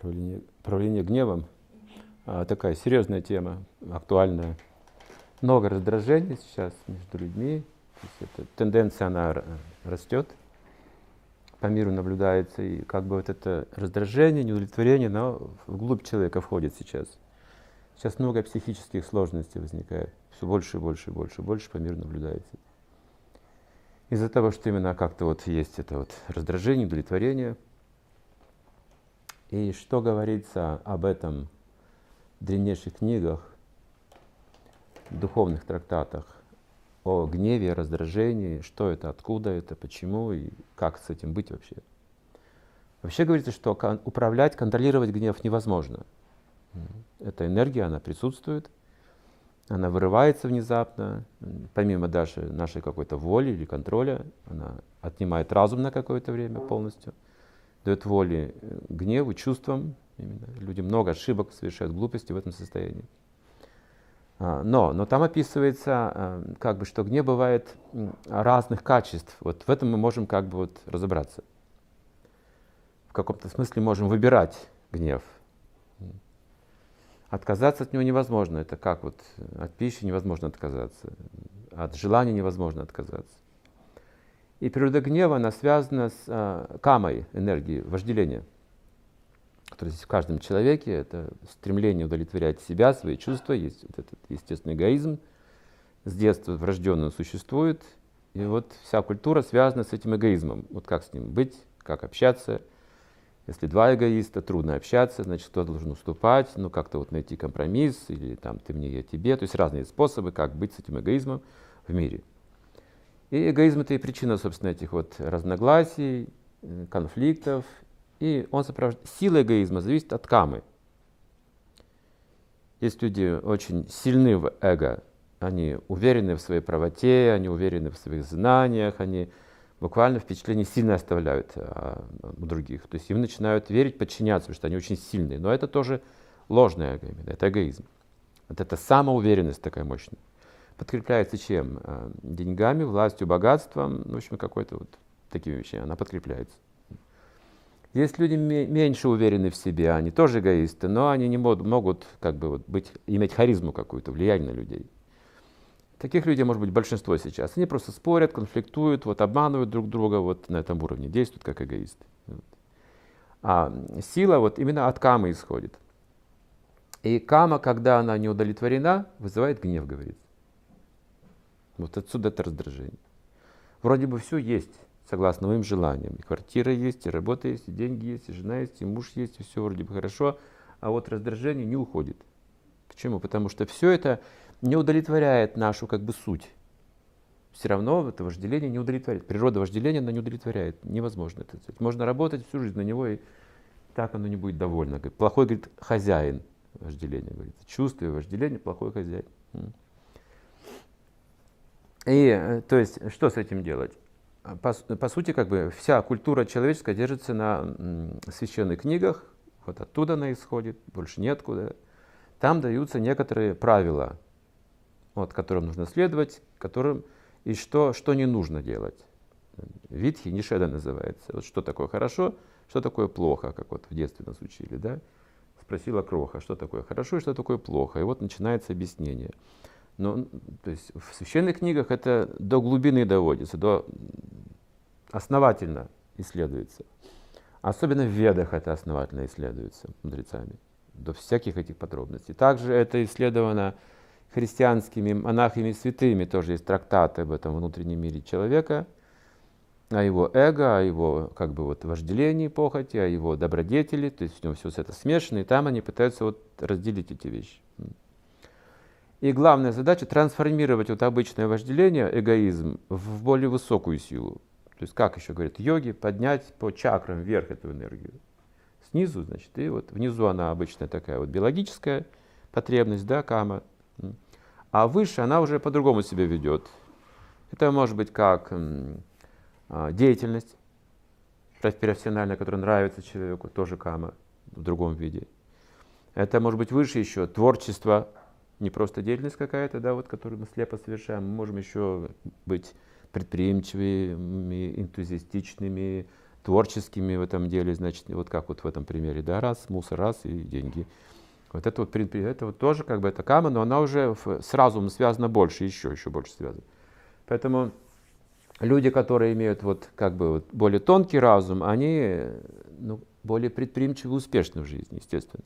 Управление, управление гневом а, такая серьезная тема, актуальная. Много раздражений сейчас между людьми. Эта тенденция, она растет. По миру наблюдается, и как бы вот это раздражение, неудовлетворение, но вглубь человека входит сейчас. Сейчас много психических сложностей возникает. Все больше и больше и больше и больше по миру наблюдается. Из-за того, что именно как-то вот есть это вот раздражение, удовлетворение – и что говорится об этом в древнейших книгах, духовных трактатах, о гневе, раздражении, что это, откуда это, почему и как с этим быть вообще. Вообще говорится, что управлять, контролировать гнев невозможно. Эта энергия, она присутствует, она вырывается внезапно, помимо даже нашей какой-то воли или контроля, она отнимает разум на какое-то время полностью – дает воли э, гневу, чувствам. Именно. Люди много ошибок совершают, глупости в этом состоянии. А, но, но там описывается, а, как бы, что гнев бывает разных качеств. Вот в этом мы можем как бы вот разобраться. В каком-то смысле можем выбирать гнев. Отказаться от него невозможно. Это как вот от пищи невозможно отказаться. От желания невозможно отказаться. И природа гнева, она связана с э, камой, энергией вожделения, которая есть в каждом человеке. Это стремление удовлетворять себя, свои чувства, есть вот этот естественный эгоизм. С детства врожденно существует. И вот вся культура связана с этим эгоизмом. Вот как с ним быть, как общаться. Если два эгоиста, трудно общаться, значит, кто должен уступать, ну как-то вот найти компромисс, или там ты мне, я тебе. То есть разные способы, как быть с этим эгоизмом в мире. И эгоизм это и причина, собственно, этих вот разногласий, конфликтов. И он сопровождает... Сила эгоизма зависит от камы. Есть люди очень сильны в эго, они уверены в своей правоте, они уверены в своих знаниях, они буквально впечатление сильно оставляют а, у других. То есть им начинают верить, подчиняться, потому что они очень сильные. Но это тоже ложное эго, это эгоизм. Вот это самоуверенность такая мощная подкрепляется чем? Э, деньгами, властью, богатством, в общем, какой-то вот такими вещами она подкрепляется. Есть люди меньше уверены в себе, они тоже эгоисты, но они не могут, могут как бы вот быть, иметь харизму какую-то, влияние на людей. Таких людей может быть большинство сейчас. Они просто спорят, конфликтуют, вот, обманывают друг друга вот на этом уровне, действуют как эгоисты. Вот. А сила вот именно от камы исходит. И кама, когда она не удовлетворена, вызывает гнев, говорится. Вот отсюда это раздражение. Вроде бы все есть, согласно моим желаниям. И квартира есть, и работа есть, и деньги есть, и жена есть, и муж есть, и все вроде бы хорошо. А вот раздражение не уходит. Почему? Потому что все это не удовлетворяет нашу как бы суть. Все равно это вожделение не удовлетворяет. Природа вожделения, она не удовлетворяет. Невозможно это сделать. Можно работать всю жизнь на него, и так оно не будет довольно. Плохой, говорит, хозяин вожделения. Говорит. Чувствуя вожделение, плохой хозяин. И э, то есть, что с этим делать? По, по сути, как бы вся культура человеческая держится на священных книгах, вот оттуда она исходит, больше неоткуда. Там даются некоторые правила, вот, которым нужно следовать, которым и что, что не нужно делать. Витхи, Нишеда называется. Вот что такое хорошо, что такое плохо, как вот в детстве нас учили, да? Спросила Кроха, что такое хорошо и что такое плохо. И вот начинается объяснение. Но, то есть в священных книгах это до глубины доводится, до основательно исследуется. Особенно в ведах это основательно исследуется мудрецами, до всяких этих подробностей. Также это исследовано христианскими монахами святыми, тоже есть трактаты об этом внутреннем мире человека, о его эго, о его как бы вот вожделении, похоти, о его добродетели, то есть в нем все это смешано, и там они пытаются вот разделить эти вещи. И главная задача трансформировать вот обычное вожделение, эгоизм, в более высокую силу. То есть, как еще говорят йоги, поднять по чакрам вверх эту энергию. Снизу, значит, и вот внизу она обычная такая вот биологическая потребность, да, кама. А выше она уже по-другому себя ведет. Это может быть как а, деятельность профессиональная, которая нравится человеку, тоже кама в другом виде. Это может быть выше еще творчество, не просто деятельность какая-то, да, вот, которую мы слепо совершаем, мы можем еще быть предприимчивыми, энтузиастичными, творческими в этом деле, значит, вот как вот в этом примере, да, раз, мусор, раз и деньги. Вот это вот, это вот тоже как бы это кама, но она уже с разумом связана больше, еще, еще больше связана. Поэтому люди, которые имеют вот как бы вот более тонкий разум, они ну, более предприимчивы и успешны в жизни, естественно.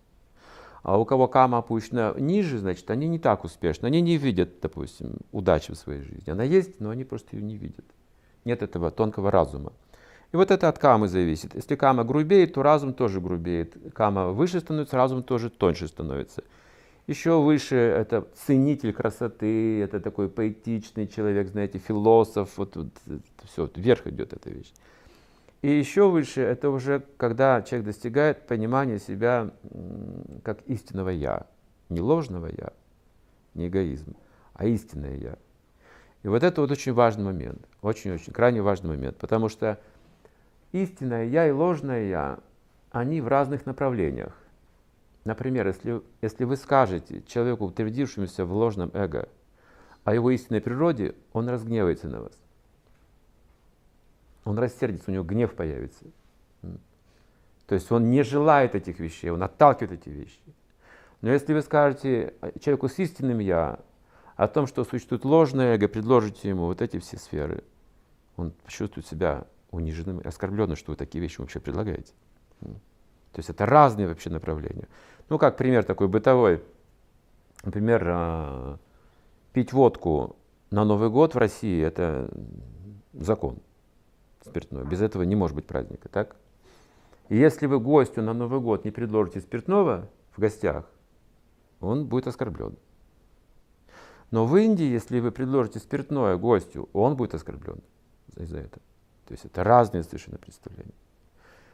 А у кого кама опущена ниже, значит, они не так успешны. Они не видят, допустим, удачи в своей жизни. Она есть, но они просто ее не видят. Нет этого тонкого разума. И вот это от камы зависит. Если кама грубеет, то разум тоже грубеет. Кама выше становится, разум тоже тоньше становится. Еще выше это ценитель красоты, это такой поэтичный человек, знаете, философ, вот, вот все, вот, вверх идет эта вещь. И еще выше это уже когда человек достигает понимания себя как истинного я. Не ложного я, не эгоизм, а истинное я. И вот это вот очень важный момент, очень-очень крайне важный момент, потому что истинное я и ложное я, они в разных направлениях. Например, если, если вы скажете человеку, утвердившемуся в ложном эго, о его истинной природе, он разгневается на вас. Он рассердится, у него гнев появится. То есть он не желает этих вещей, он отталкивает эти вещи. Но если вы скажете человеку с истинным «я» о том, что существует ложное эго, предложите ему вот эти все сферы, он чувствует себя униженным и оскорбленным, что вы такие вещи вообще предлагаете. То есть это разные вообще направления. Ну, как пример такой бытовой. Например, а, пить водку на Новый год в России – это закон спиртное. Без этого не может быть праздника, так? И если вы гостю на Новый год не предложите спиртного в гостях, он будет оскорблен. Но в Индии, если вы предложите спиртное гостю, он будет оскорблен из-за этого. То есть это разные совершенно представления.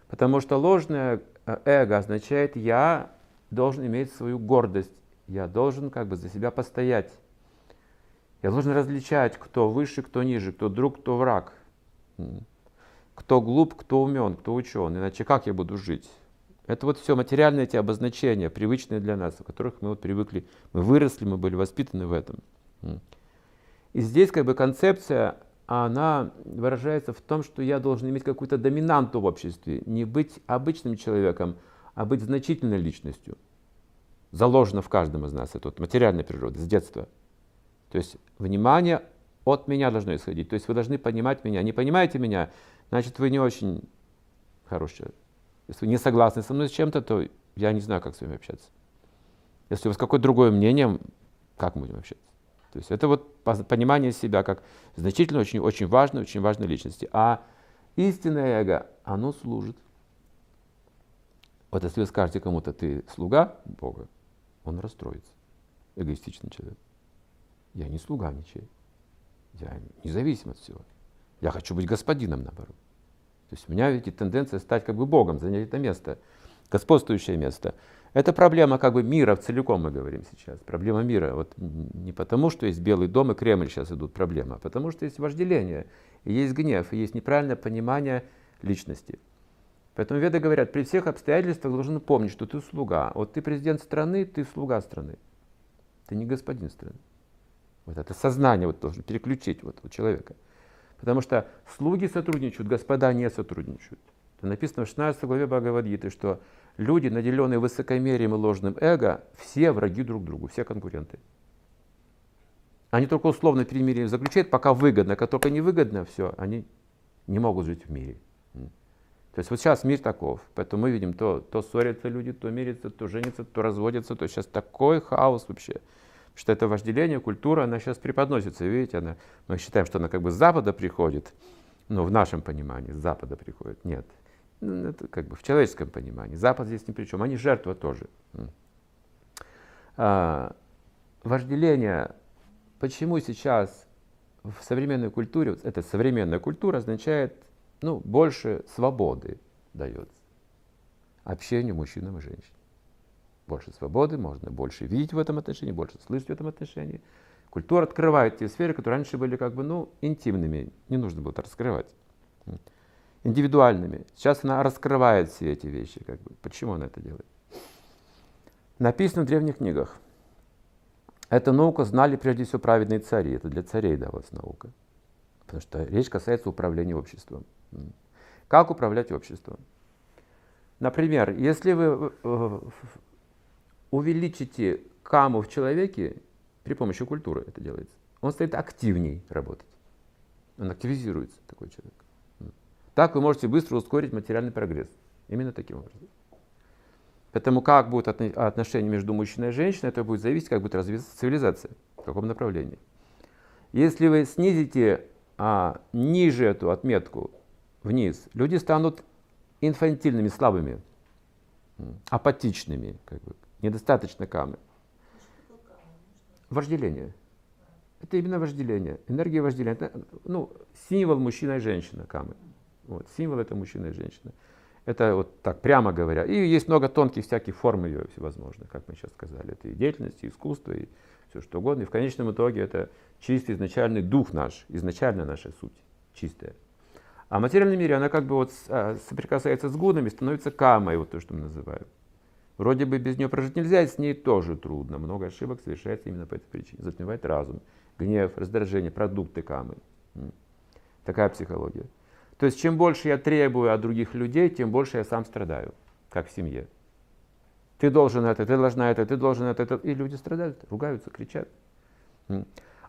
Потому что ложное э, эго означает я должен иметь свою гордость, я должен как бы за себя постоять. Я должен различать, кто выше, кто ниже, кто друг, кто враг. Кто глуп, кто умен, кто учен. Иначе как я буду жить? Это вот все материальные эти обозначения, привычные для нас, в которых мы вот привыкли, мы выросли, мы были воспитаны в этом. И здесь как бы концепция, она выражается в том, что я должен иметь какую-то доминанту в обществе, не быть обычным человеком, а быть значительной личностью. Заложено в каждом из нас, это вот материальная природа, с детства. То есть внимание от меня должно исходить. То есть вы должны понимать меня. Не понимаете меня, значит вы не очень хороший человек. Если вы не согласны со мной с чем-то, то я не знаю, как с вами общаться. Если у вас какое-то другое мнение, как мы будем общаться? То есть это вот понимание себя как значительно, очень, очень важной, очень важной личности. А истинное эго, оно служит. Вот если вы скажете кому-то, ты слуга Бога, он расстроится. Эгоистичный человек. Я не слуга ничей. Я независим от всего. Я хочу быть господином, наоборот. То есть у меня ведь тенденция стать как бы Богом, занять это место, господствующее место. Это проблема как бы мира целиком, мы говорим сейчас. Проблема мира. Вот не потому, что есть Белый дом и Кремль сейчас идут проблема, а потому что есть вожделение, и есть гнев, и есть неправильное понимание личности. Поэтому веды говорят, при всех обстоятельствах должен помнить, что ты слуга. Вот ты президент страны, ты слуга страны. Ты не господин страны. Вот это сознание вот должен переключить вот у человека. Потому что слуги сотрудничают, господа не сотрудничают. Это написано в 16 главе Бхагавадгиты, что люди, наделенные высокомерием и ложным эго, все враги друг другу, все конкуренты. Они только условно перемирие заключают, пока выгодно, как только невыгодно, все, они не могут жить в мире. То есть вот сейчас мир таков, поэтому мы видим, то, то ссорятся люди, то мирятся, то женятся, то разводятся, то сейчас такой хаос вообще что это вожделение, культура, она сейчас преподносится, видите, она, мы считаем, что она как бы с Запада приходит, но в нашем понимании с Запада приходит. Нет, ну, это как бы в человеческом понимании. Запад здесь ни при чем, они жертва тоже. А, вожделение, почему сейчас в современной культуре, эта современная культура означает, ну, больше свободы дается общению мужчинам и женщинам больше свободы, можно больше видеть в этом отношении, больше слышать в этом отношении. Культура открывает те сферы, которые раньше были как бы, ну, интимными, не нужно было раскрывать, индивидуальными. Сейчас она раскрывает все эти вещи, как бы. Почему она это делает? Написано в древних книгах. Эту науку знали прежде всего праведные цари. Это для царей давалась наука. Потому что речь касается управления обществом. Как управлять обществом? Например, если вы э, увеличите каму в человеке, при помощи культуры это делается, он станет активней работать. Он активизируется, такой человек. Так вы можете быстро ускорить материальный прогресс. Именно таким образом. Поэтому как будет отношение между мужчиной и женщиной, это будет зависеть, как будет развиваться цивилизация, в каком направлении. Если вы снизите а, ниже эту отметку, вниз, люди станут инфантильными, слабыми, апатичными, как бы, недостаточно камы. Вожделение. Это именно вожделение, энергия вожделения. Это, ну, символ мужчина и женщина камы. Вот, символ это мужчина и женщина. Это вот так, прямо говоря. И есть много тонких всяких форм ее всевозможных, как мы сейчас сказали. Это и деятельность, и искусство, и все что угодно. И в конечном итоге это чистый изначальный дух наш, изначально наша суть, чистая. А в материальном мире она как бы вот а, соприкасается с гунами, становится камой, вот то, что мы называем. Вроде бы без нее прожить нельзя, и с ней тоже трудно. Много ошибок совершается именно по этой причине. Затмевает разум, гнев, раздражение, продукты камы. Такая психология. То есть чем больше я требую от других людей, тем больше я сам страдаю, как в семье. Ты должен это, ты должна это, ты должен это, это. И люди страдают, ругаются, кричат.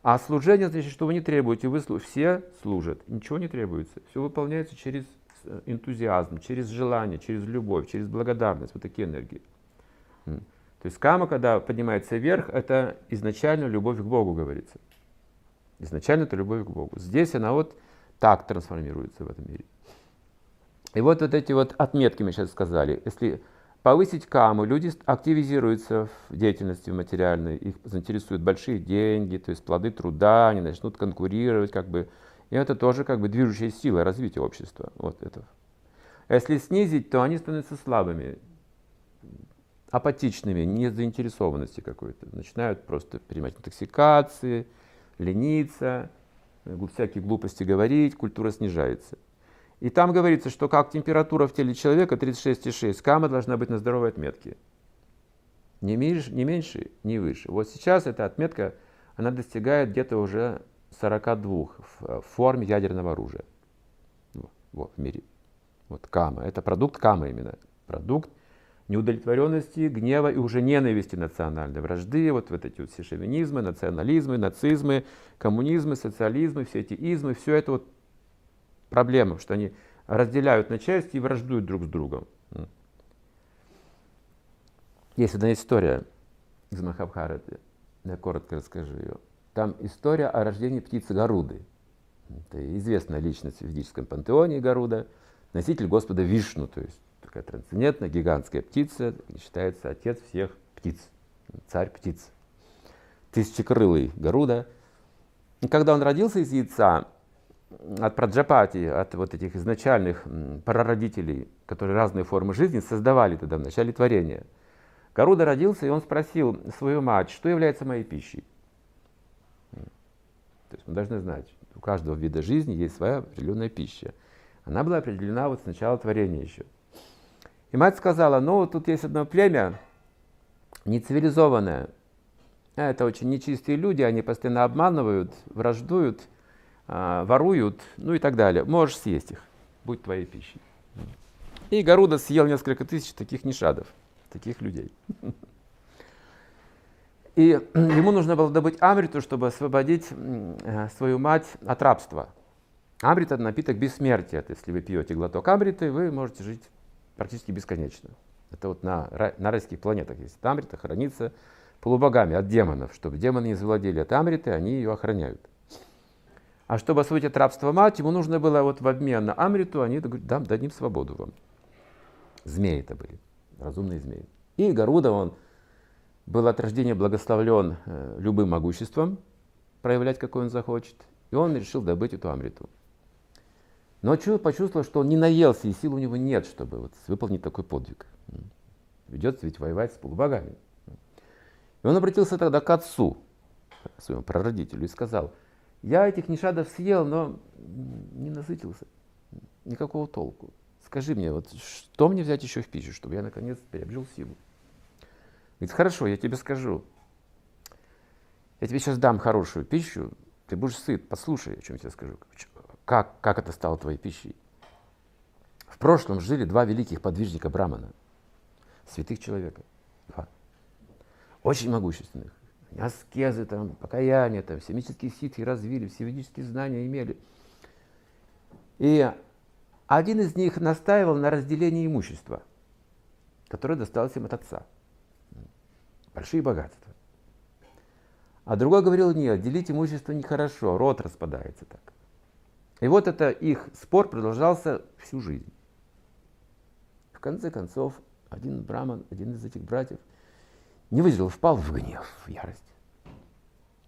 А служение значит, что вы не требуете, вы все служат, ничего не требуется. Все выполняется через э, энтузиазм, через желание, через любовь, через благодарность, вот такие энергии. То есть кама, когда поднимается вверх, это изначально любовь к Богу, говорится. Изначально это любовь к Богу. Здесь она вот так трансформируется в этом мире. И вот, вот эти вот отметки мы сейчас сказали. Если повысить каму, люди активизируются в деятельности материальной, их заинтересуют большие деньги, то есть плоды труда, они начнут конкурировать, как бы, и это тоже как бы движущая сила развития общества. Вот это. А если снизить, то они становятся слабыми, апатичными, не заинтересованности какой-то. Начинают просто принимать интоксикации, лениться, всякие глупости говорить, культура снижается. И там говорится, что как температура в теле человека 36,6, кама должна быть на здоровой отметке. Не меньше, не меньше, не выше. Вот сейчас эта отметка, она достигает где-то уже 42 в форме ядерного оружия. Вот, в мире. Вот кама. Это продукт кама именно. Продукт неудовлетворенности, гнева и уже ненависти национальной вражды, вот, вот эти вот все шовинизмы, национализмы, нацизмы, коммунизмы, социализмы, все эти измы, все это вот проблема, что они разделяют на части и враждуют друг с другом. Есть одна история из Махабхараты, я коротко расскажу ее. Там история о рождении птицы Гаруды. Это известная личность в ведическом пантеоне Гаруда, носитель Господа Вишну, то есть такая трансцендентная, гигантская птица, считается отец всех птиц, царь птиц. Тысячекрылый Гаруда. И когда он родился из яйца, от Праджапати, от вот этих изначальных прародителей, которые разные формы жизни создавали тогда в начале творения, Гаруда родился, и он спросил свою мать, что является моей пищей. То есть мы должны знать, у каждого вида жизни есть своя определенная пища. Она была определена вот с начала творения еще. И мать сказала, ну, тут есть одно племя, нецивилизованное. Это очень нечистые люди, они постоянно обманывают, враждуют, а, воруют, ну и так далее. Можешь съесть их, будь твоей пищей. И Гаруда съел несколько тысяч таких нишадов, таких людей. И ему нужно было добыть амриту, чтобы освободить э, свою мать от рабства. Амрит – это напиток бессмертия. Если вы пьете глоток амриты, вы можете жить практически бесконечно. Это вот на, на райских планетах есть. Амрита хранится полубогами от демонов. Чтобы демоны не завладели от Амриты, они ее охраняют. А чтобы освободить от рабства мать, ему нужно было вот в обмен на Амриту, они говорят, дам, дадим свободу вам. Змеи это были, разумные змеи. И Гаруда, он был от рождения благословлен э, любым могуществом, проявлять, какой он захочет. И он решил добыть эту Амриту. Но почувствовал, что он не наелся, и сил у него нет, чтобы вот выполнить такой подвиг. Придется ведь воевать с полубогами. И он обратился тогда к отцу, своему прародителю, и сказал, я этих нишадов съел, но не насытился, никакого толку. Скажи мне, вот что мне взять еще в пищу, чтобы я наконец приобрел силу? Говорит, хорошо, я тебе скажу. Я тебе сейчас дам хорошую пищу, ты будешь сыт, послушай, о чем я тебе скажу как, как это стало твоей пищей. В прошлом жили два великих подвижника Брамана, святых человека. Два. Очень могущественных. Аскезы, там, покаяние, там, семитические ситхи развили, все ведические знания имели. И один из них настаивал на разделении имущества, которое досталось им от отца. Большие богатства. А другой говорил, нет, делить имущество нехорошо, род распадается так. И вот это их спор продолжался всю жизнь. В конце концов, один браман, один из этих братьев, не выдержал, впал в гнев, в ярость.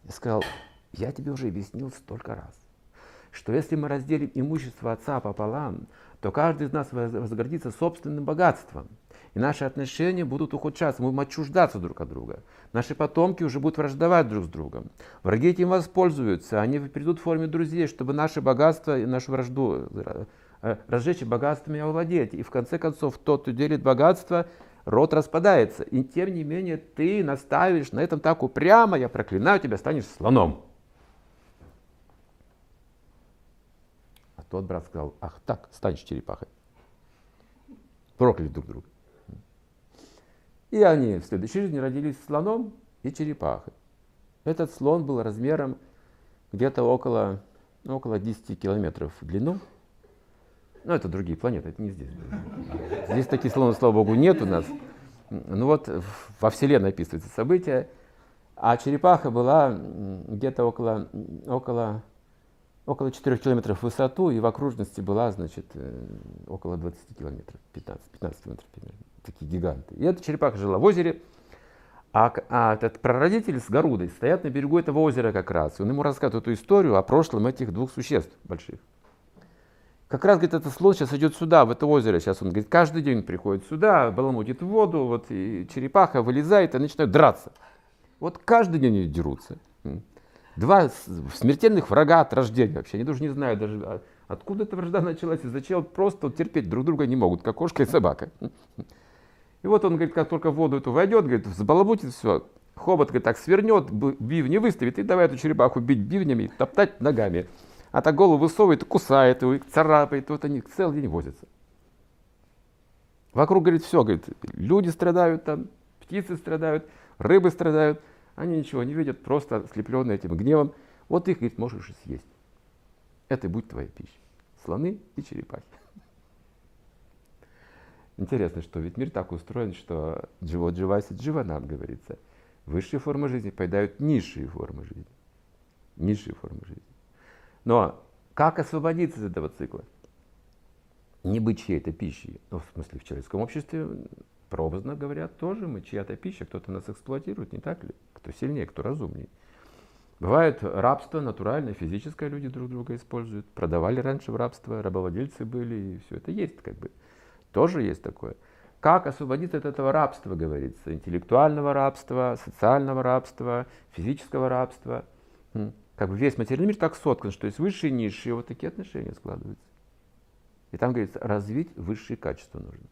И сказал, я тебе уже объяснил столько раз, что если мы разделим имущество отца пополам, то каждый из нас возгордится собственным богатством. И наши отношения будут ухудшаться, мы будем отчуждаться друг от друга. Наши потомки уже будут враждовать друг с другом. Враги этим воспользуются, они придут в форме друзей, чтобы наше богатство и нашу вражду э, разжечь богатствами овладеть. И в конце концов, тот, кто делит богатство, род распадается. И тем не менее, ты наставишь на этом так упрямо, я проклинаю тебя, станешь слоном. Тот брат сказал, ах так, станешь черепахой. Прокляли друг друга. И они в следующей жизни родились слоном и черепахой. Этот слон был размером где-то около, около 10 километров в длину. Ну, это другие планеты, это не здесь. Здесь таких слонов, слава богу, нет у нас. Ну вот во Вселенной описывается событие. А черепаха была где-то около, около, около 4 километров в высоту, и в окружности была, значит, э, около 20 километров, 15, 15 километров примерно такие гиганты. И эта черепаха жила в озере, а, а этот прародитель с Горудой стоят на берегу этого озера как раз. И он ему рассказывает эту историю о прошлом этих двух существ больших. Как раз, говорит, этот слон сейчас идет сюда, в это озеро. Сейчас он, говорит, каждый день приходит сюда, баламутит в воду, вот и черепаха вылезает и начинают драться. Вот каждый день они дерутся. Два смертельных врага от рождения вообще. Они даже не знают даже, а откуда эта вражда началась и зачем. Просто терпеть друг друга не могут, как кошка и собака. И вот он, говорит, как только в воду эту войдет, говорит, забалабутит все, хобот, говорит, так свернет, бивни выставит, и давай эту черепаху бить бивнями, топтать ногами. А так голову высовывает, кусает его, царапает, вот они целый день возятся. Вокруг, говорит, все, говорит, люди страдают там, птицы страдают, рыбы страдают, они ничего не видят, просто ослепленные этим гневом. Вот их, говорит, можешь и съесть. Это и будет твоя пища. Слоны и черепахи. Интересно, что ведь мир так устроен, что дживо дживаси дживанам, говорится. Высшие формы жизни поедают низшие формы жизни. Низшие формы жизни. Но как освободиться из этого цикла? Не быть чьей-то пищей. Ну, в смысле, в человеческом обществе, прообразно говорят, тоже мы чья-то пища, кто-то нас эксплуатирует, не так ли? Кто сильнее, кто разумнее. Бывает рабство натуральное, физическое, люди друг друга используют. Продавали раньше в рабство, рабовладельцы были, и все это есть как бы. Тоже есть такое. Как освободиться от этого рабства, говорится, интеллектуального рабства, социального рабства, физического рабства. Как бы весь материальный мир так соткан, что есть высшие и низшие, вот такие отношения складываются. И там говорится, развить высшие качества нужно.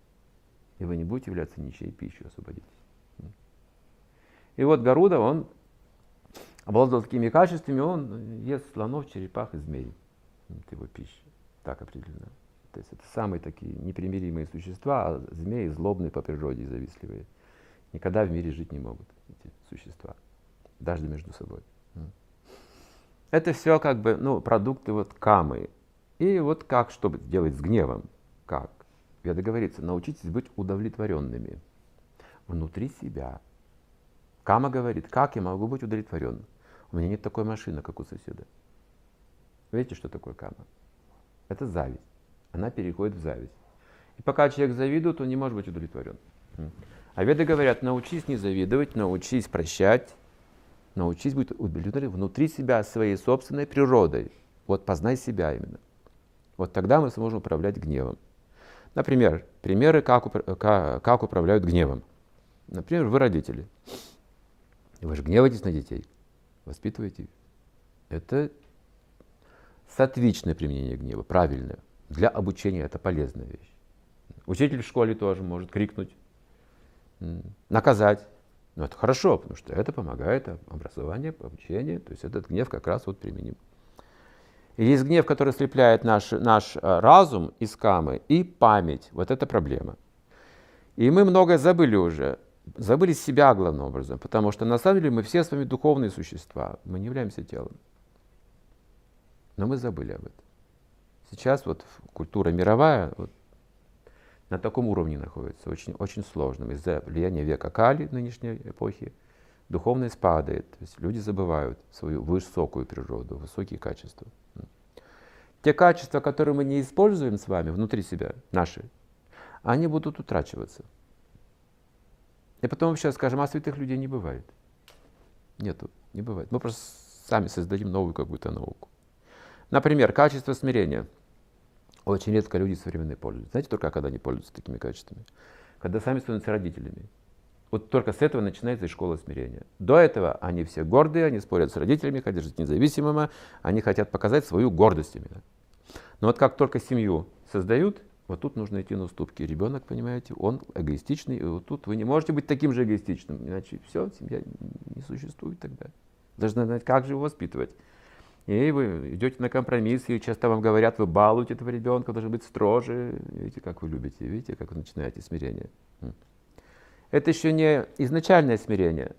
И вы не будете являться ничьей пищей, освободитесь. И вот Гаруда, он обладал такими качествами, он ест слонов, черепах и змей. Это его пища. Так определено. То есть это самые такие непримиримые существа, а змеи злобные по природе и завистливые. Никогда в мире жить не могут эти существа, даже между собой. Это все как бы ну, продукты вот камы. И вот как, что делать с гневом? Как? Веда говорится, научитесь быть удовлетворенными внутри себя. Кама говорит, как я могу быть удовлетворенным? У меня нет такой машины, как у соседа. Видите, что такое кама? Это зависть она переходит в зависть. И пока человек завидует, он не может быть удовлетворен. А веды говорят, научись не завидовать, научись прощать, научись быть удовлетворен внутри себя своей собственной природой. Вот познай себя именно. Вот тогда мы сможем управлять гневом. Например, примеры, как, как, как управляют гневом. Например, вы родители. Вы же гневаетесь на детей, воспитываете. Это сатвичное применение гнева, правильное. Для обучения это полезная вещь. Учитель в школе тоже может крикнуть, наказать. Но это хорошо, потому что это помогает образованию, обучению. То есть этот гнев как раз вот применим. И есть гнев, который слепляет наш, наш э, разум из камы и память. Вот это проблема. И мы многое забыли уже. Забыли себя главным образом, потому что на самом деле мы все с вами духовные существа. Мы не являемся телом. Но мы забыли об этом. Сейчас вот культура мировая вот, на таком уровне находится, очень, очень сложным. Из-за влияния века Кали нынешней эпохи духовность падает. То есть люди забывают свою высокую природу, высокие качества. Те качества, которые мы не используем с вами внутри себя, наши, они будут утрачиваться. И потом сейчас скажем, а святых людей не бывает. Нету, не бывает. Мы просто сами создадим новую какую-то науку. Например, качество смирения – очень редко люди современные пользуются. Знаете только когда они пользуются такими качествами? Когда сами становятся родителями. Вот только с этого начинается и школа смирения. До этого они все гордые, они спорят с родителями, хотят жить независимо, они хотят показать свою гордость именно. Но вот как только семью создают, вот тут нужно идти на уступки. Ребенок, понимаете, он эгоистичный, и вот тут вы не можете быть таким же эгоистичным, иначе все, семья не существует тогда. Должны знать, как же его воспитывать. И вы идете на компромисс, и часто вам говорят, вы балуете этого ребенка, должен быть строже. Видите, как вы любите, видите, как вы начинаете смирение. Это еще не изначальное смирение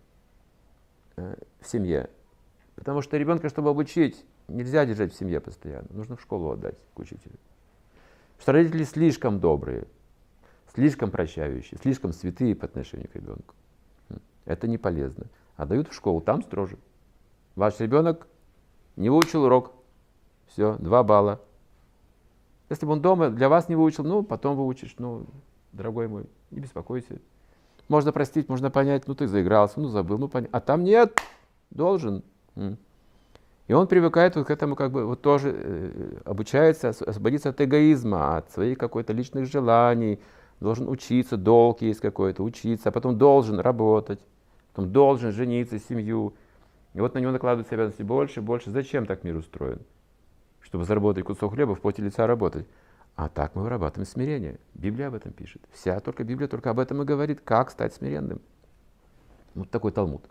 э, в семье. Потому что ребенка, чтобы обучить, нельзя держать в семье постоянно. Нужно в школу отдать к учителю. Что родители слишком добрые, слишком прощающие, слишком святые по отношению к ребенку. Это не полезно. Отдают в школу, там строже. Ваш ребенок не выучил урок. Все, два балла. Если бы он дома для вас не выучил, ну, потом выучишь. Ну, дорогой мой, не беспокойся. Можно простить, можно понять, ну, ты заигрался, ну, забыл, ну, понять. А там нет, должен. И он привыкает вот к этому, как бы, вот тоже э, обучается освободиться от эгоизма, от своих какой-то личных желаний, должен учиться, долг есть какой-то, учиться, а потом должен работать, потом должен жениться, семью. И вот на него накладываются обязанности больше и больше. Зачем так мир устроен? Чтобы заработать кусок хлеба, в поте лица работать. А так мы вырабатываем смирение. Библия об этом пишет. Вся только Библия только об этом и говорит, как стать смиренным. Вот такой Талмуд.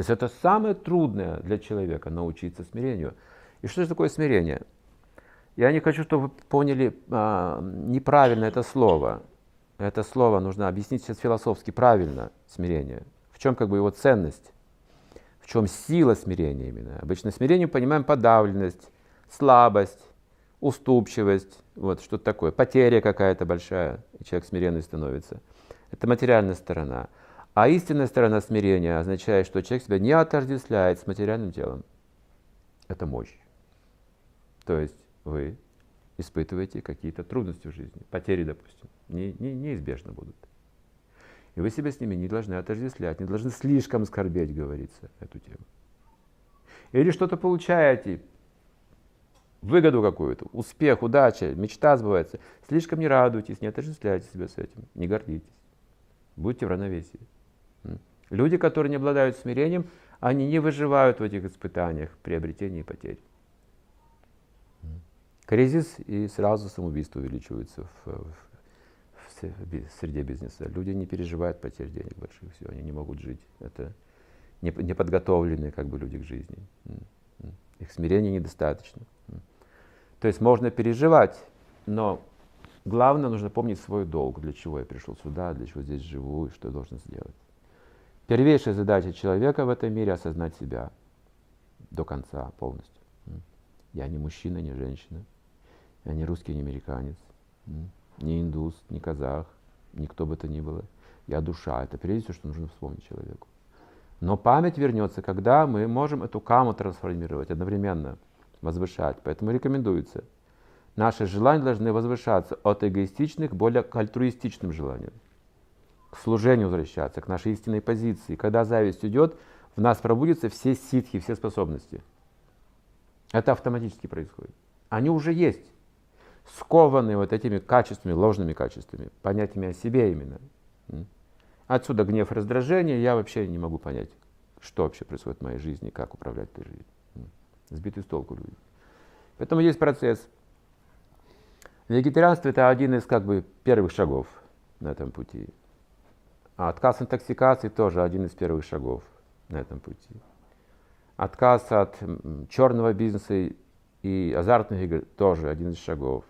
То есть это самое трудное для человека научиться смирению. И что же такое смирение? Я не хочу, чтобы вы поняли а, неправильно это слово. Это слово нужно объяснить сейчас философски правильно, смирение. В чем как бы его ценность? чем сила смирения именно. Обычно смирение понимаем подавленность, слабость, уступчивость, вот что-то такое, потеря какая-то большая, и человек смиренный становится. Это материальная сторона. А истинная сторона смирения означает, что человек себя не отождествляет с материальным телом. Это мощь. То есть вы испытываете какие-то трудности в жизни, потери, допустим, не, не, неизбежно будут. И вы себя с ними не должны отождествлять, не должны слишком скорбеть, говорится, эту тему. Или что-то получаете, выгоду какую-то, успех, удача, мечта сбывается. Слишком не радуйтесь, не отождествляйте себя с этим, не гордитесь. Будьте в равновесии. Люди, которые не обладают смирением, они не выживают в этих испытаниях, приобретении и потерь. Кризис и сразу самоубийство увеличиваются в, в в среде бизнеса. Люди не переживают потерь денег больших, все, они не могут жить. Это неподготовленные как бы люди к жизни. Их смирения недостаточно. То есть можно переживать, но главное нужно помнить свой долг, для чего я пришел сюда, для чего здесь живу и что я должен сделать. Первейшая задача человека в этом мире осознать себя до конца полностью. Я не мужчина, не женщина. Я не русский, не американец ни индус, ни казах, никто бы то ни было. Я душа. Это прежде всего, что нужно вспомнить человеку. Но память вернется, когда мы можем эту каму трансформировать одновременно, возвышать. Поэтому рекомендуется. Наши желания должны возвышаться от эгоистичных более к альтруистичным желаниям. К служению возвращаться, к нашей истинной позиции. Когда зависть уйдет, в нас пробудятся все ситхи, все способности. Это автоматически происходит. Они уже есть скованы вот этими качествами, ложными качествами, понятиями о себе именно. Отсюда гнев, раздражение, я вообще не могу понять, что вообще происходит в моей жизни, как управлять этой жизнью. Сбиты с толку люди. Поэтому есть процесс. Вегетарианство это один из как бы первых шагов на этом пути. А отказ интоксикации тоже один из первых шагов на этом пути. Отказ от черного бизнеса и азартных игр тоже один из шагов.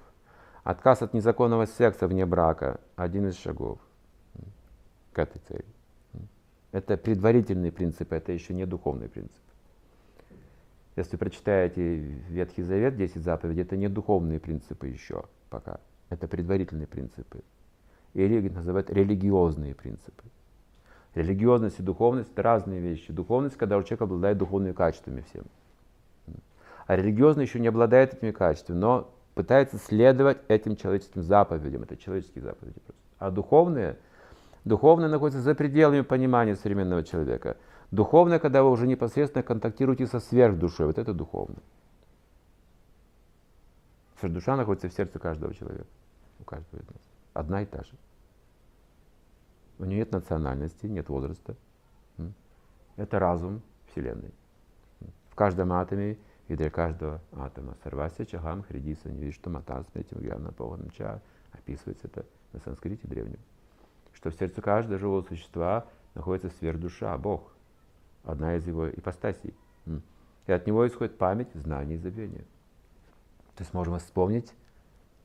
Отказ от незаконного секса вне брака – один из шагов к этой цели. Это предварительный принцип, это еще не духовный принцип. Если прочитаете Ветхий Завет, 10 заповедей, это не духовные принципы еще пока. Это предварительные принципы. И религия называют религиозные принципы. Религиозность и духовность – это разные вещи. Духовность, когда у человека обладает духовными качествами всем. А религиозный еще не обладает этими качествами, но пытается следовать этим человеческим заповедям. Это человеческие заповеди просто. А духовные, духовные находятся за пределами понимания современного человека. Духовное, когда вы уже непосредственно контактируете со сверхдушой, вот это духовно. Сверхдуша находится в сердце каждого человека, у каждого из нас. Одна и та же. У нее нет национальности, нет возраста. Это разум Вселенной. В каждом атоме и для каждого атома. Сарвася чагам хридиса невишту матас этим гьяна ча описывается это на санскрите древнем. Что в сердце каждого живого существа находится сверхдуша, Бог, одна из его ипостасей. И от него исходит память, знание и забвение. То есть можем вспомнить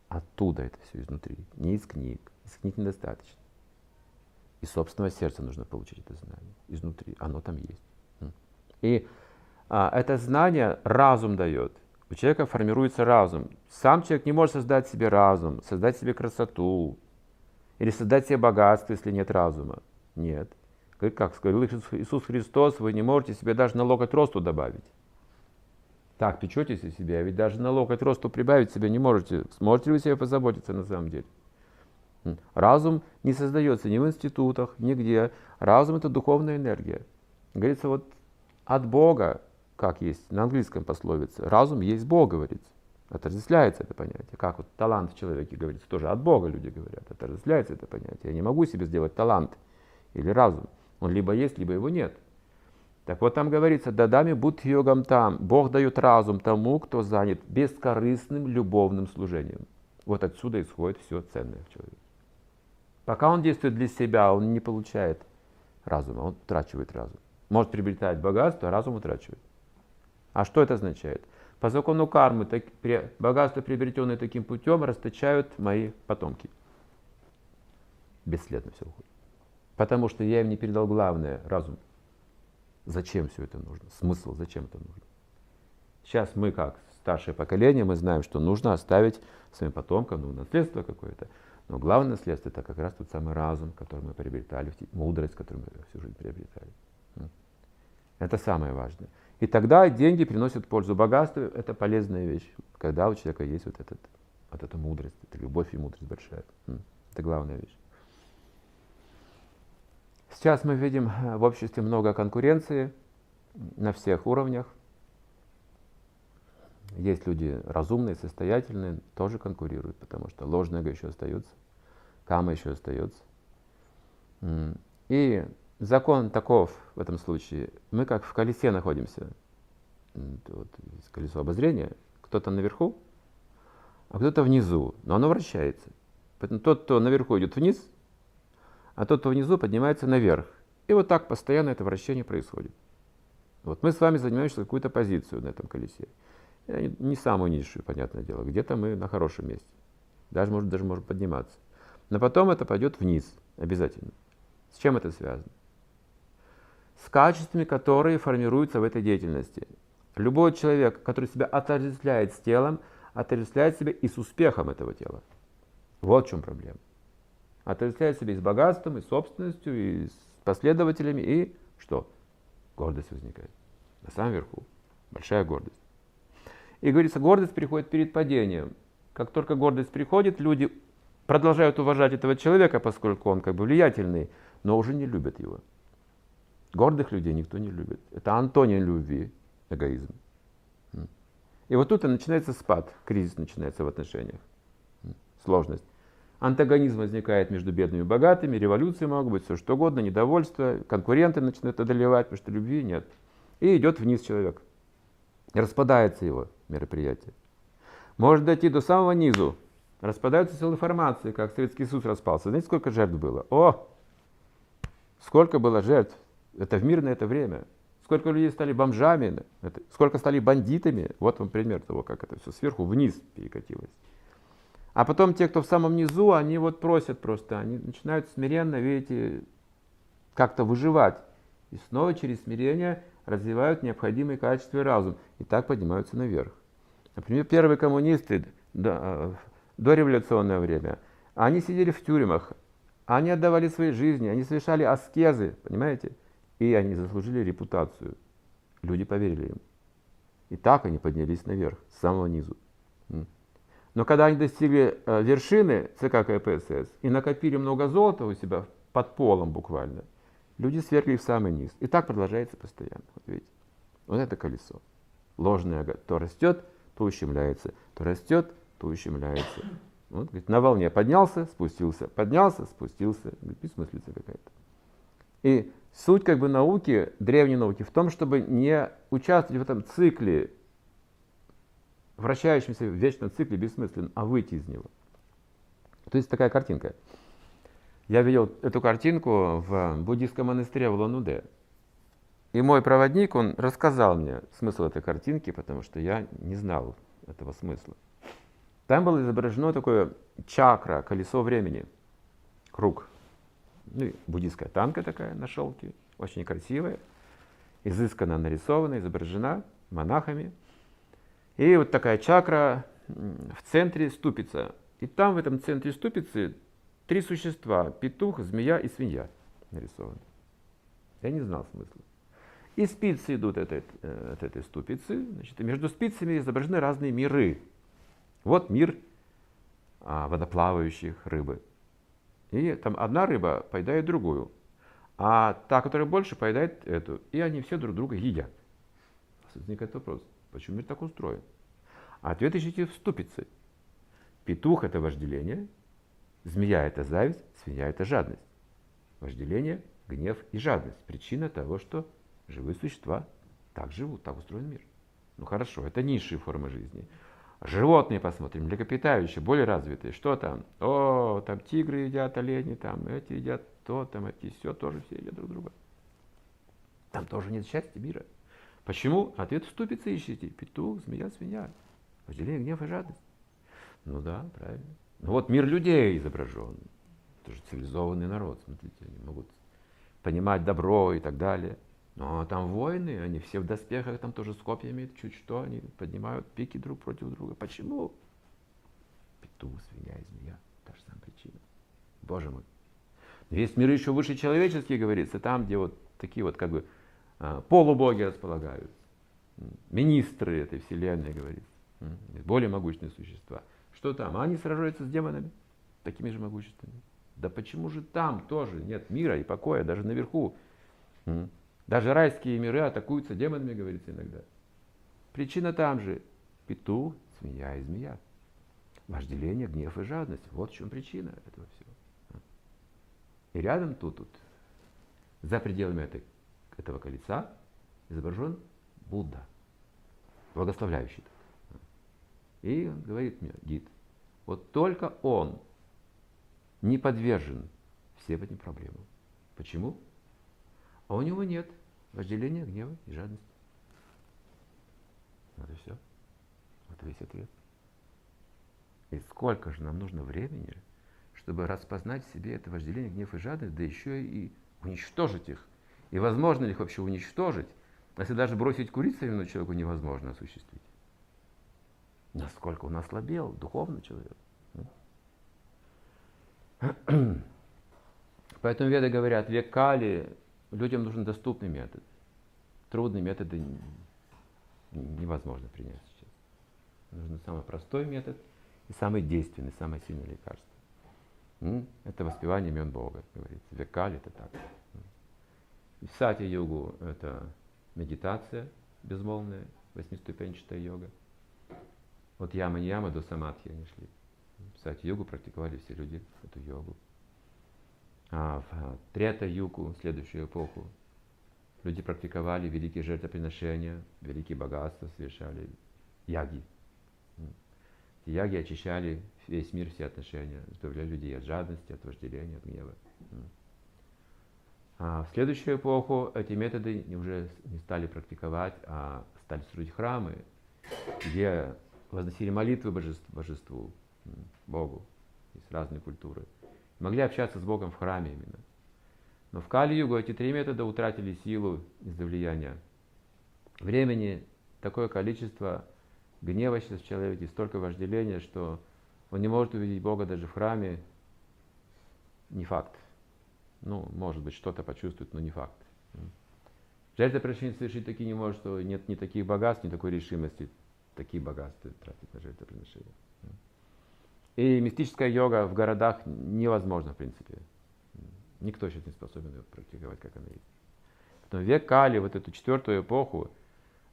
оттуда это все изнутри, не из книг. Из книг недостаточно. Из собственного сердца нужно получить это знание, изнутри. Оно там есть. И а, это знание разум дает. У человека формируется разум. Сам человек не может создать себе разум, создать себе красоту или создать себе богатство, если нет разума. Нет. Как сказал Иисус Христос, вы не можете себе даже на локоть росту добавить. Так, печетесь о себе, а ведь даже на локоть росту прибавить себе не можете. Сможете ли вы себе позаботиться на самом деле? Разум не создается ни в институтах, нигде. Разум – это духовная энергия. Говорится, вот от Бога как есть на английском пословице, разум есть Бог, говорится. Отождествляется это понятие. Как вот талант в человеке говорится, тоже от Бога люди говорят. Отождествляется это понятие. Я не могу себе сделать талант или разум. Он либо есть, либо его нет. Так вот там говорится, дадами будь йогам там. Бог дает разум тому, кто занят бескорыстным любовным служением. Вот отсюда исходит все ценное в человеке. Пока он действует для себя, он не получает разума, он утрачивает разум. Может приобретать богатство, а разум утрачивает. А что это означает? По закону кармы так, при, богатства, приобретенные таким путем, расточают мои потомки. Бесследно все уходит. Потому что я им не передал главное – разум. Зачем все это нужно? Смысл, зачем это нужно? Сейчас мы, как старшее поколение, мы знаем, что нужно оставить своим потомкам ну, наследство какое-то. Но главное наследство – это как раз тот самый разум, который мы приобретали, мудрость, которую мы всю жизнь приобретали. Это самое важное. И тогда деньги приносят пользу. Богатство – это полезная вещь, когда у человека есть вот, этот, вот эта мудрость, эта любовь и мудрость большая. Это главная вещь. Сейчас мы видим э, в обществе много конкуренции на всех уровнях. Есть люди разумные, состоятельные, тоже конкурируют, потому что ложное еще остается, кама еще остается. И закон таков в этом случае. Мы как в колесе находимся. Вот, колесо обозрения. Кто-то наверху, а кто-то внизу. Но оно вращается. Поэтому тот, кто наверху идет вниз, а тот, кто внизу, поднимается наверх. И вот так постоянно это вращение происходит. Вот мы с вами занимаемся какую-то позицию на этом колесе. Не самую низшую, понятное дело. Где-то мы на хорошем месте. Даже, может, даже можем подниматься. Но потом это пойдет вниз обязательно. С чем это связано? с качествами, которые формируются в этой деятельности. Любой человек, который себя отождествляет с телом, отождествляет себя и с успехом этого тела. Вот в чем проблема. Отождествляет себя и с богатством, и с собственностью, и с последователями, и что? Гордость возникает. На самом верху. Большая гордость. И говорится, гордость приходит перед падением. Как только гордость приходит, люди продолжают уважать этого человека, поскольку он как бы влиятельный, но уже не любят его. Гордых людей никто не любит. Это антония любви, эгоизм. И вот тут и начинается спад, кризис начинается в отношениях, сложность. Антагонизм возникает между бедными и богатыми, революции могут быть, все что угодно, недовольство, конкуренты начинают одолевать, потому что любви нет. И идет вниз человек. Распадается его мероприятие. Может дойти до самого низу. Распадаются целые формации, как Советский Союз распался. Знаете, сколько жертв было? О! Сколько было жертв это в мирное это время. Сколько людей стали бомжами, сколько стали бандитами. Вот вам пример того, как это все сверху вниз перекатилось. А потом те, кто в самом низу, они вот просят просто, они начинают смиренно, видите, как-то выживать. И снова через смирение развивают необходимые качества и разум. И так поднимаются наверх. Например, первые коммунисты до, до революционное время, они сидели в тюрьмах, они отдавали свои жизни, они совершали аскезы, понимаете? И они заслужили репутацию. Люди поверили им. И так они поднялись наверх, с самого низу. Но когда они достигли э, вершины ЦК КПСС и накопили много золота у себя под полом буквально, люди свергли в самый низ. И так продолжается постоянно. Вот видите? Вот это колесо. Ложное то растет, то ущемляется, то растет, то ущемляется. Вот, говорит, на волне поднялся, спустился, поднялся, спустился. Бессмыслица какая-то. И суть как бы науки, древней науки, в том, чтобы не участвовать в этом цикле, вращающемся в вечном цикле бессмысленно, а выйти из него. То есть такая картинка. Я видел эту картинку в буддийском монастыре в Лонуде. И мой проводник, он рассказал мне смысл этой картинки, потому что я не знал этого смысла. Там было изображено такое чакра, колесо времени, круг. Ну, буддийская танка такая на шелке, очень красивая, изысканно нарисована, изображена монахами. И вот такая чакра в центре ступица. И там в этом центре ступицы три существа, петух, змея и свинья нарисованы. Я не знал смысла. И спицы идут от, этой, э, от этой ступицы. Значит, и между спицами изображены разные миры. Вот мир а, водоплавающих рыбы. И там одна рыба поедает другую, а та, которая больше, поедает эту. И они все друг друга едят. Возникает вопрос, почему мир так устроен? Ответ ищите в ступице. Петух – это вожделение, змея – это зависть, свинья – это жадность. Вожделение, гнев и жадность. Причина того, что живые существа так живут, так устроен мир. Ну хорошо, это низшие формы жизни. Животные посмотрим, млекопитающие, более развитые. Что там? О, там тигры едят, олени, там эти едят то, там эти все, тоже все едят друг друга. Там тоже нет счастья мира. Почему? Ответ в ступице ищите. Петух, змея, свинья. Вожделение, гнев и жадность. Ну да, правильно. Ну вот мир людей изображен. Это же цивилизованный народ, смотрите, они могут понимать добро и так далее. Но там воины, они все в доспехах, там тоже с копьями, чуть что, они поднимают пики друг против друга. Почему? Петух, свинья и змея. Та же самая причина. Боже мой. Но есть миры еще выше человеческие, говорится, там, где вот такие вот как бы полубоги располагают. Министры этой вселенной, говорится. Более могущественные существа. Что там? Они сражаются с демонами, такими же могущественными. Да почему же там тоже нет мира и покоя, даже наверху? Даже райские миры атакуются демонами, говорится иногда. Причина там же. Петух, змея и змея. Вожделение, гнев и жадность. Вот в чем причина этого всего. И рядом тут, тут за пределами этой, этого колеса, изображен Будда, благословляющий. И он говорит мне, гид, вот только он не подвержен всем этим проблемам. Почему? А у него нет вожделения, гнева и жадности. Вот и все. Вот весь ответ. И сколько же нам нужно времени, чтобы распознать в себе это вожделение, гнев и жадность, да еще и уничтожить их. И возможно ли их вообще уничтожить, если даже бросить курить современному человеку невозможно осуществить? Насколько он ослабел, духовный человек. Поэтому веды говорят, век Кали людям нужен доступный метод. Трудные методы невозможно принять сейчас. Нужен самый простой метод и самый действенный, самое сильное лекарство. Это воспевание имен Бога, говорится. Векаль это так. Сати-йогу это медитация безмолвная, восьмиступенчатая йога. От яма-яма до самадхи они шли. Сати-йогу практиковали все люди эту йогу. А в Трета-югу, следующую эпоху, люди практиковали великие жертвоприношения, великие богатства совершали, яги. Эти яги очищали весь мир, все отношения, избавляли людей от жадности, от вожделения, от гнева. А в следующую эпоху эти методы уже не стали практиковать, а стали строить храмы, где возносили молитвы божеству, божеству Богу. Есть разные культуры. Могли общаться с Богом в храме именно. Но в Кали-югу эти три метода утратили силу из-за влияния времени, такое количество гнева сейчас в человеке, столько вожделения, что он не может увидеть Бога даже в храме. Не факт. Ну, может быть, что-то почувствует, но не факт. Жертвоприношение совершить такие не может, что нет ни таких богатств, ни такой решимости такие богатства тратить на жертвоприношение. И мистическая йога в городах невозможно, в принципе. Никто сейчас не способен ее практиковать, как она есть. Потом век Кали, вот эту четвертую эпоху,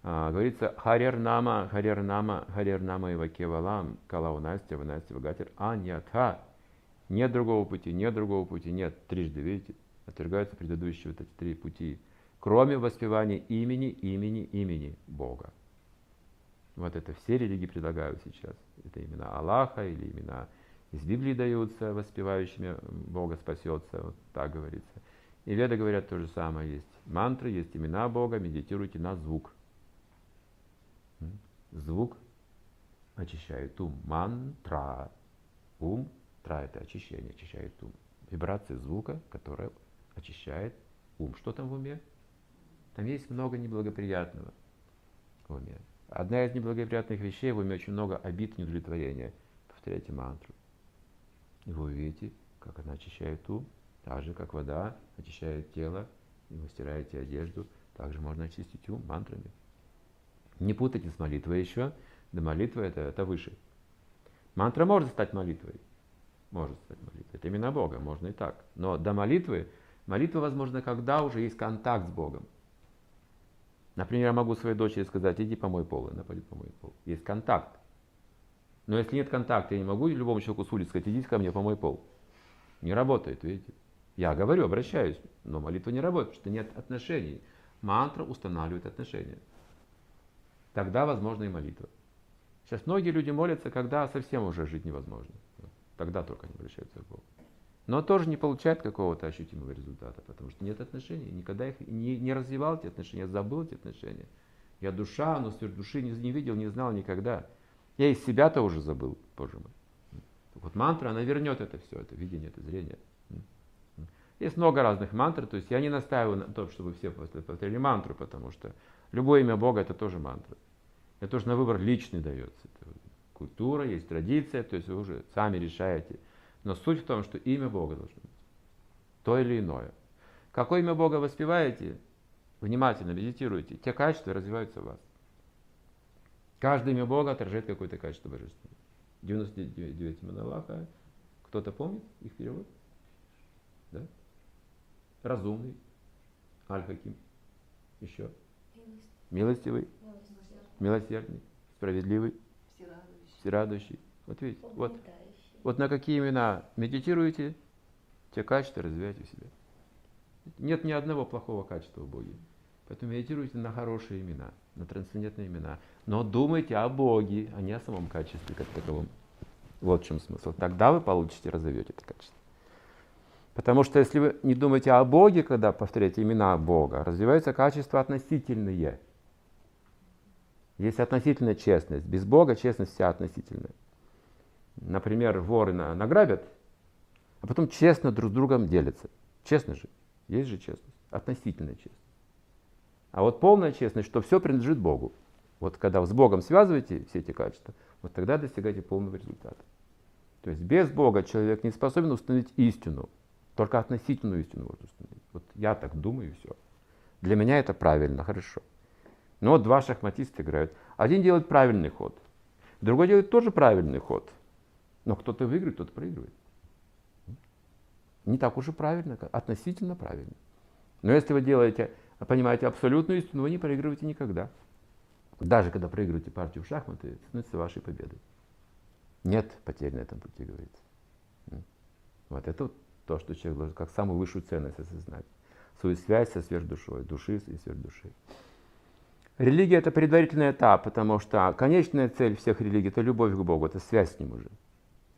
а, говорится Харер Нама, Харер Нама, Харер Нама Ива Кевалам, Калау Настя, Ванастя Вагатер, Аньятха. Нет другого пути, нет другого пути, нет. Трижды, видите, отвергаются предыдущие вот эти три пути. Кроме воспевания имени, имени, имени Бога. Вот это все религии предлагают сейчас. Это имена Аллаха или имена из Библии даются, воспевающими Бога спасется, вот так говорится. И веды говорят то же самое. Есть мантры, есть имена Бога, медитируйте на звук. Звук очищает ум. Мантра. Ум. Тра – очищение, очищает ум. Вибрация звука, которая очищает ум. Что там в уме? Там есть много неблагоприятного в уме. Одна из неблагоприятных вещей в уме очень много обид неудовлетворения. Повторяйте мантру. И вы увидите, как она очищает ум, так же, как вода очищает тело, и вы стираете одежду, также можно очистить ум мантрами. Не путайте с молитвой еще, да молитва это, это выше. Мантра может стать молитвой, может стать молитвой. Это именно Бога, можно и так. Но до молитвы, молитва возможно, когда уже есть контакт с Богом. Например, я могу своей дочери сказать, иди помой пол, она пойдет помой пол. Есть контакт. Но если нет контакта, я не могу любому человеку с улицы сказать, идите ко мне помой пол. Не работает, видите. Я говорю, обращаюсь, но молитва не работает, потому что нет отношений. Мантра устанавливает отношения. Тогда возможна и молитва. Сейчас многие люди молятся, когда совсем уже жить невозможно. Тогда только они обращаются к Богу. Но тоже не получают какого-то ощутимого результата, потому что нет отношений. Никогда их не, не развивал эти отношения, я забыл эти отношения. Я душа, но сверх души не, не видел, не знал никогда. Я из себя-то уже забыл, Боже мой. Вот мантра, она вернет это все, это видение, это зрение. Есть много разных мантр, то есть я не настаиваю на том, чтобы все повторили мантру, потому что любое имя Бога это тоже мантра. Это тоже на выбор личный дается. Это культура, есть традиция, то есть вы уже сами решаете. Но суть в том, что имя Бога должно быть. То или иное. Какое имя Бога воспеваете, внимательно медитируйте, те качества развиваются в вас. Каждое имя Бога отражает какое-то качество божественное. 99 имен Аллаха. Кто-то помнит их перевод? Да? Разумный. Аль-Хаким. Еще. Милостивый. Милосердный. Справедливый. Всерадующий. Вот видите. Вот. Вот на какие имена медитируете, те качества развивайте в себе. Нет ни одного плохого качества в Боге. Поэтому медитируйте на хорошие имена, на трансцендентные имена. Но думайте о Боге, а не о самом качестве как таковом. Вот в чем смысл. Тогда вы получите, разовьете это качество. Потому что если вы не думаете о Боге, когда повторяете имена Бога, развиваются качества относительные. Есть относительная честность. Без Бога честность вся относительная например, воры награбят, а потом честно друг с другом делятся. Честно же. Есть же честность. Относительная честность. А вот полная честность, что все принадлежит Богу. Вот когда вы с Богом связываете все эти качества, вот тогда достигаете полного результата. То есть без Бога человек не способен установить истину. Только относительную истину может установить. Вот я так думаю и все. Для меня это правильно, хорошо. Но вот два шахматиста играют. Один делает правильный ход, другой делает тоже правильный ход – но кто-то выиграет, кто-то проигрывает. Не так уж и правильно, относительно правильно. Но если вы делаете, понимаете абсолютную истину, вы не проигрываете никогда. Даже когда проигрываете партию в шахматы, становится вашей победой. Нет потерь на этом пути, говорится. Вот это вот то, что человек должен как самую высшую ценность осознать. Свою связь со сверхдушой, души и сверхдуши. Религия это предварительный этап, потому что конечная цель всех религий это любовь к Богу, это связь с Ним уже.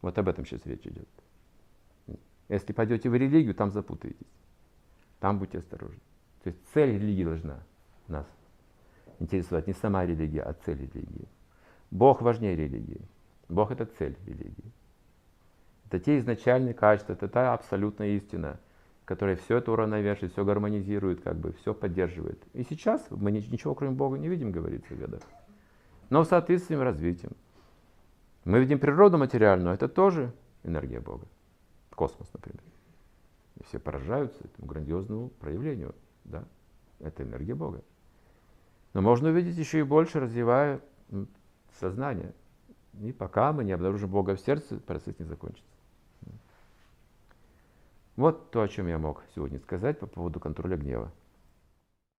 Вот об этом сейчас речь идет. Если пойдете в религию, там запутаетесь. там будьте осторожны. То есть цель религии должна нас интересовать, не сама религия, а цель религии. Бог важнее религии. Бог это цель религии. Это те изначальные качества, это та абсолютная истина, которая все это уравновешивает, все гармонизирует, как бы все поддерживает. И сейчас мы ничего кроме Бога не видим, говорится в ведах. Но в соответствии с развитием. Мы видим природу материальную, это тоже энергия Бога. Космос, например. И все поражаются этому грандиозному проявлению. Да? Это энергия Бога. Но можно увидеть еще и больше, развивая сознание. И пока мы не обнаружим Бога в сердце, процесс не закончится. Вот то, о чем я мог сегодня сказать по поводу контроля гнева.